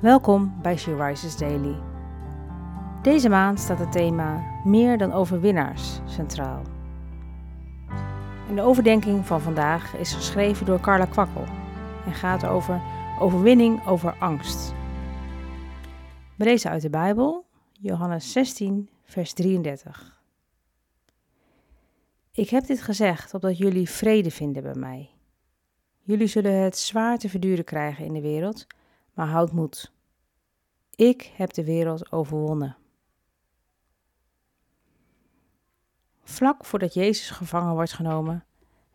Welkom bij She Rises Daily. Deze maand staat het thema Meer dan overwinnaars centraal. En de overdenking van vandaag is geschreven door Carla Kwakkel en gaat over overwinning over angst. We lezen uit de Bijbel, Johannes 16, vers 33. Ik heb dit gezegd opdat jullie vrede vinden bij mij. Jullie zullen het zwaar te verduren krijgen in de wereld, maar houd moed. Ik heb de wereld overwonnen. Vlak voordat Jezus gevangen wordt genomen,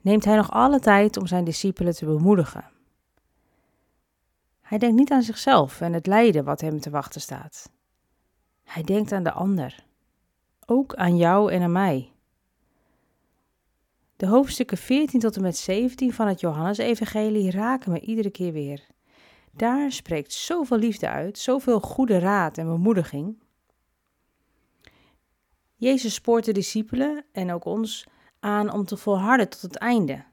neemt hij nog alle tijd om zijn discipelen te bemoedigen. Hij denkt niet aan zichzelf en het lijden wat hem te wachten staat. Hij denkt aan de ander, ook aan jou en aan mij. De hoofdstukken 14 tot en met 17 van het Johannesevangelie raken me iedere keer weer. Daar spreekt zoveel liefde uit, zoveel goede raad en bemoediging. Jezus spoort de discipelen en ook ons aan om te volharden tot het einde.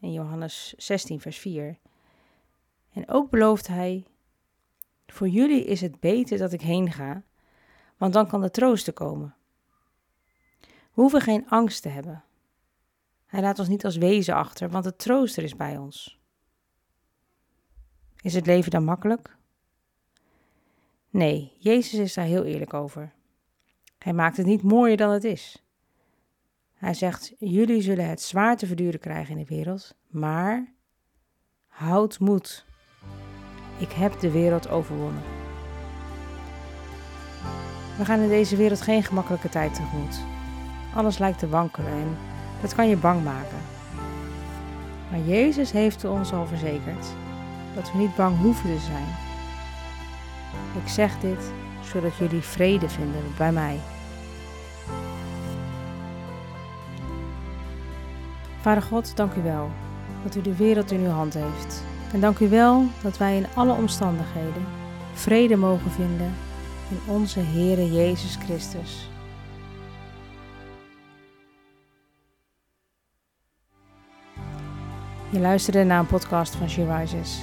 In Johannes 16, vers 4. En ook belooft hij: Voor jullie is het beter dat ik heen ga, want dan kan de troost komen. We hoeven geen angst te hebben. Hij laat ons niet als wezen achter, want de trooster is bij ons. Is het leven dan makkelijk? Nee, Jezus is daar heel eerlijk over. Hij maakt het niet mooier dan het is. Hij zegt: Jullie zullen het zwaar te verduren krijgen in de wereld, maar houd moed. Ik heb de wereld overwonnen. We gaan in deze wereld geen gemakkelijke tijd tegemoet. Alles lijkt te wankelen en dat kan je bang maken. Maar Jezus heeft ons al verzekerd dat we niet bang hoeven te zijn. Ik zeg dit zodat jullie vrede vinden bij mij. Vader God, dank u wel dat u de wereld in uw hand heeft. En dank u wel dat wij in alle omstandigheden vrede mogen vinden in onze Heere Jezus Christus. Je luisterde naar een podcast van She Rises.